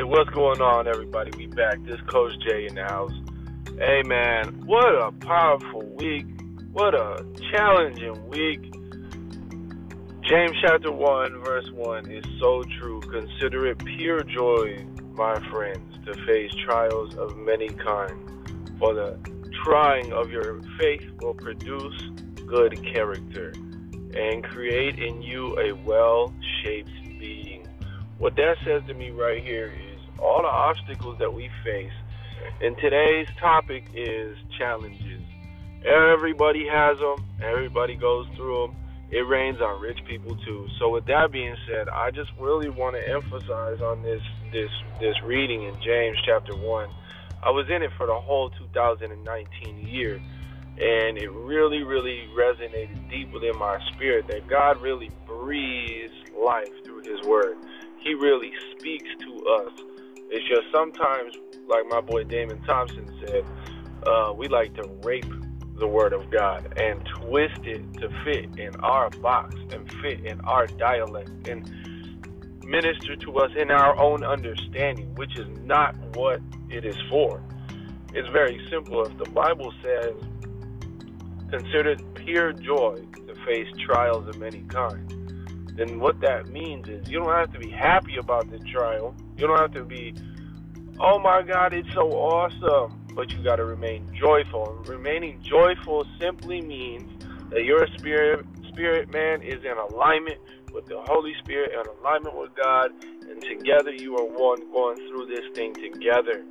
Hey, what's going on, everybody? We back. This Coach Jay in the house. Hey, man, what a powerful week. What a challenging week. James chapter 1, verse 1 is so true. Consider it pure joy, my friends, to face trials of many kinds. For the trying of your faith will produce good character and create in you a well shaped being. What that says to me right here is all the obstacles that we face. And today's topic is challenges. Everybody has them, everybody goes through them. It rains on rich people too. So with that being said, I just really want to emphasize on this this this reading in James chapter 1. I was in it for the whole 2019 year and it really, really resonated deep within my spirit that God really breathes life through His Word. He really speaks to us. It's just sometimes, like my boy Damon Thompson said, uh, we like to rape the Word of God and twist it to fit in our box and fit in our dialect and minister to us in our own understanding, which is not what it is for. It's very simple. If the Bible says considered pure joy to face trials of many kinds, then what that means is you don't have to be happy about the trial. You don't have to be, oh my God, it's so awesome. But you got to remain joyful. Remaining joyful simply means that your spirit, spirit man, is in alignment with the Holy Spirit, in alignment with God, and together you are one going through this thing together,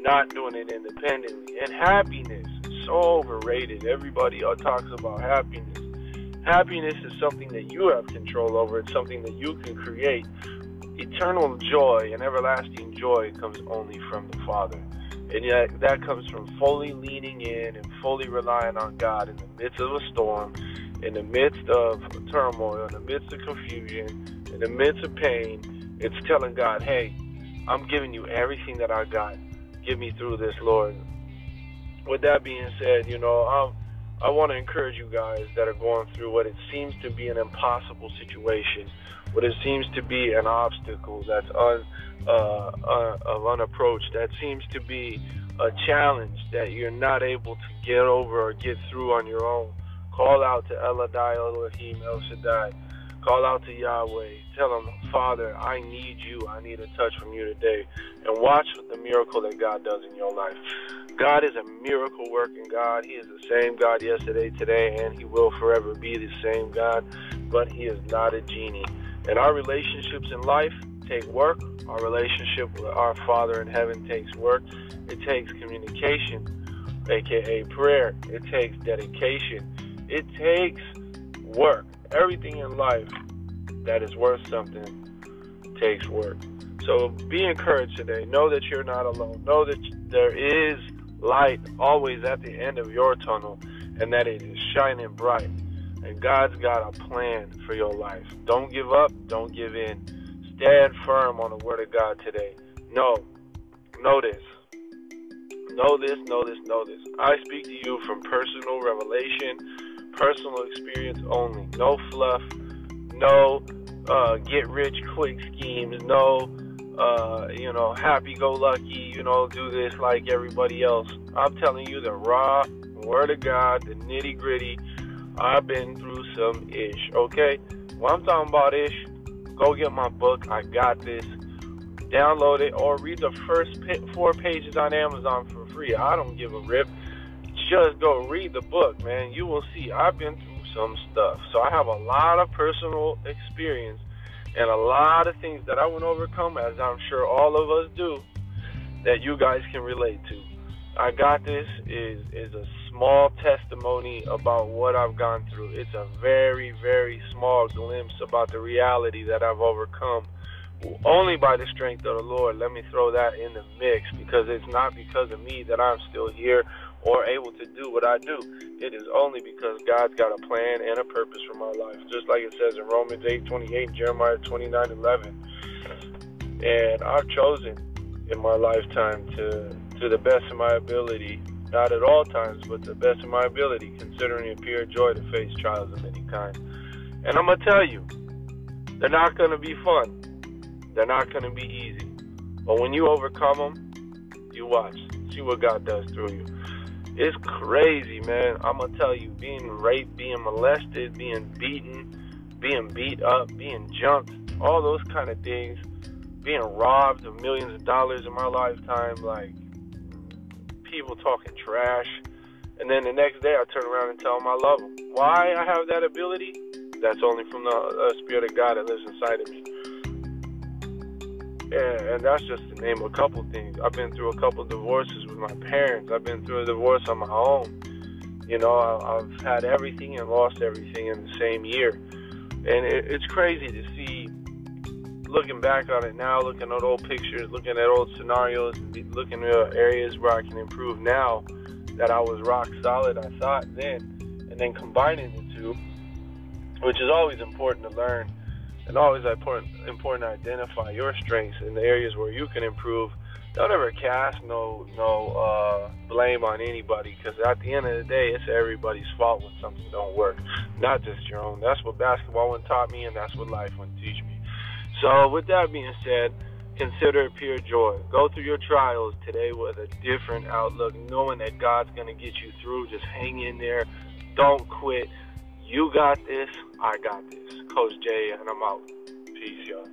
not doing it independently. And happiness so overrated. Everybody uh, talks about happiness. Happiness is something that you have control over. It's something that you can create. Eternal joy and everlasting joy comes only from the Father. And yet that comes from fully leaning in and fully relying on God in the midst of a storm, in the midst of turmoil, in the midst of confusion, in the midst of pain. It's telling God, hey, I'm giving you everything that I got. Give me through this, Lord with that being said, you know, um, I want to encourage you guys that are going through what it seems to be an impossible situation, what it seems to be an obstacle that's un, uh, uh, of unapproached, that seems to be a challenge that you're not able to get over or get through on your own. Call out to Eladai, Elohim, El Shaddai. Call out to Yahweh. Tell him, Father, I need you. I need a touch from you today. And watch the miracle that God does in your life. God is a miracle working God. He is the same God yesterday, today, and He will forever be the same God, but He is not a genie. And our relationships in life take work. Our relationship with our Father in heaven takes work. It takes communication, aka prayer. It takes dedication. It takes work. Everything in life that is worth something takes work. So be encouraged today. Know that you're not alone. Know that there is light always at the end of your tunnel and that it is shining bright. And God's got a plan for your life. Don't give up, don't give in. Stand firm on the word of God today. Know, know this. Know this, know this, know this. I speak to you from personal revelation, personal experience only. No fluff, no uh, get rich quick schemes, no uh, you know, happy go lucky, you know, do this like everybody else. I'm telling you the raw word of God, the nitty gritty. I've been through some ish, okay? When I'm talking about ish, go get my book. I got this. Download it or read the first four pages on Amazon for free. I don't give a rip. Just go read the book, man. You will see. I've been through some stuff. So I have a lot of personal experience and a lot of things that I would overcome, as I'm sure all of us do, that you guys can relate to. I got this is is a small testimony about what I've gone through. It's a very very small glimpse about the reality that I've overcome only by the strength of the Lord. Let me throw that in the mix because it's not because of me that I'm still here or able to do what I do. It is only because God's got a plan and a purpose for my life. Just like it says in Romans 8 28, Jeremiah 29 11. And I've chosen in my lifetime to, to the best of my ability, not at all times, but the best of my ability, considering it pure joy to face trials of any kind. And I'm going to tell you, they're not going to be fun. They're not going to be easy. But when you overcome them, you watch. See what God does through you. It's crazy, man. I'm gonna tell you, being raped, being molested, being beaten, being beat up, being jumped, all those kind of things, being robbed of millions of dollars in my lifetime, like people talking trash. And then the next day I turn around and tell them I love them. Why I have that ability? That's only from the uh, Spirit of God that lives inside of me. Yeah, and that's just to name a couple things. I've been through a couple divorces with my parents. I've been through a divorce on my own. You know, I've had everything and lost everything in the same year. And it's crazy to see, looking back on it now, looking at old pictures, looking at old scenarios, looking at areas where I can improve now, that I was rock solid, I thought then, and then combining the two, which is always important to learn and always important important to identify your strengths in the areas where you can improve. Don't ever cast no no uh, blame on anybody because at the end of the day, it's everybody's fault when something don't work, not just your own. That's what basketball one taught me, and that's what life would teach me. So, with that being said, consider it pure joy. Go through your trials today with a different outlook, knowing that God's going to get you through. Just hang in there. Don't quit. You got this. I got this. Coach Jay, and I'm out. Peace, y'all.